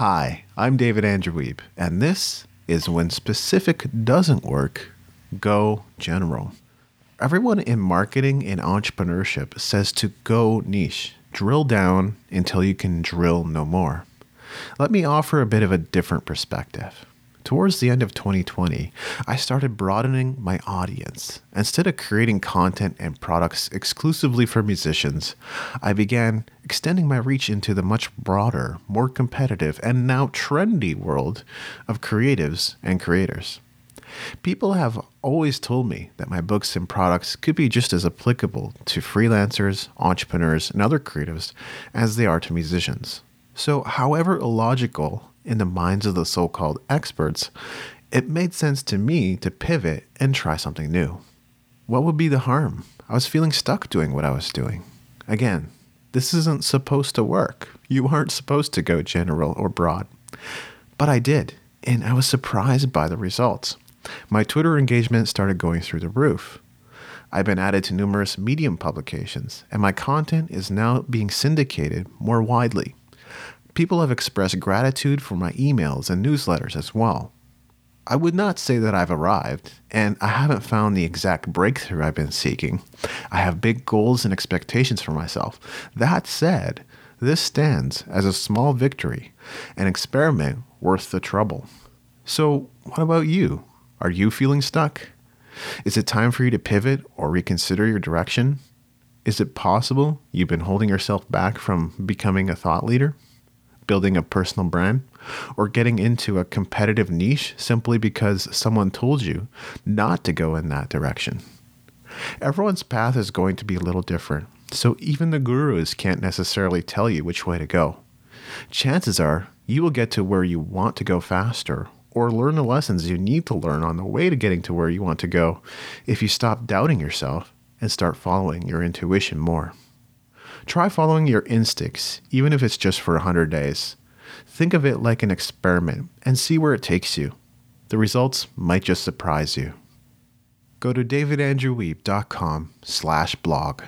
Hi, I'm David Andrew Wiebe, and this is When Specific Doesn't Work, Go General. Everyone in marketing and entrepreneurship says to go niche, drill down until you can drill no more. Let me offer a bit of a different perspective. Towards the end of 2020, I started broadening my audience. Instead of creating content and products exclusively for musicians, I began extending my reach into the much broader, more competitive, and now trendy world of creatives and creators. People have always told me that my books and products could be just as applicable to freelancers, entrepreneurs, and other creatives as they are to musicians. So, however illogical in the minds of the so called experts, it made sense to me to pivot and try something new. What would be the harm? I was feeling stuck doing what I was doing. Again, this isn't supposed to work. You aren't supposed to go general or broad. But I did, and I was surprised by the results. My Twitter engagement started going through the roof. I've been added to numerous Medium publications, and my content is now being syndicated more widely. People have expressed gratitude for my emails and newsletters as well. I would not say that I've arrived, and I haven't found the exact breakthrough I've been seeking. I have big goals and expectations for myself. That said, this stands as a small victory, an experiment worth the trouble. So, what about you? Are you feeling stuck? Is it time for you to pivot or reconsider your direction? Is it possible you've been holding yourself back from becoming a thought leader? Building a personal brand or getting into a competitive niche simply because someone told you not to go in that direction. Everyone's path is going to be a little different, so even the gurus can't necessarily tell you which way to go. Chances are you will get to where you want to go faster or learn the lessons you need to learn on the way to getting to where you want to go if you stop doubting yourself and start following your intuition more. Try following your instincts, even if it's just for 100 days. Think of it like an experiment and see where it takes you. The results might just surprise you. Go to davidandrewwiebe.com slash blog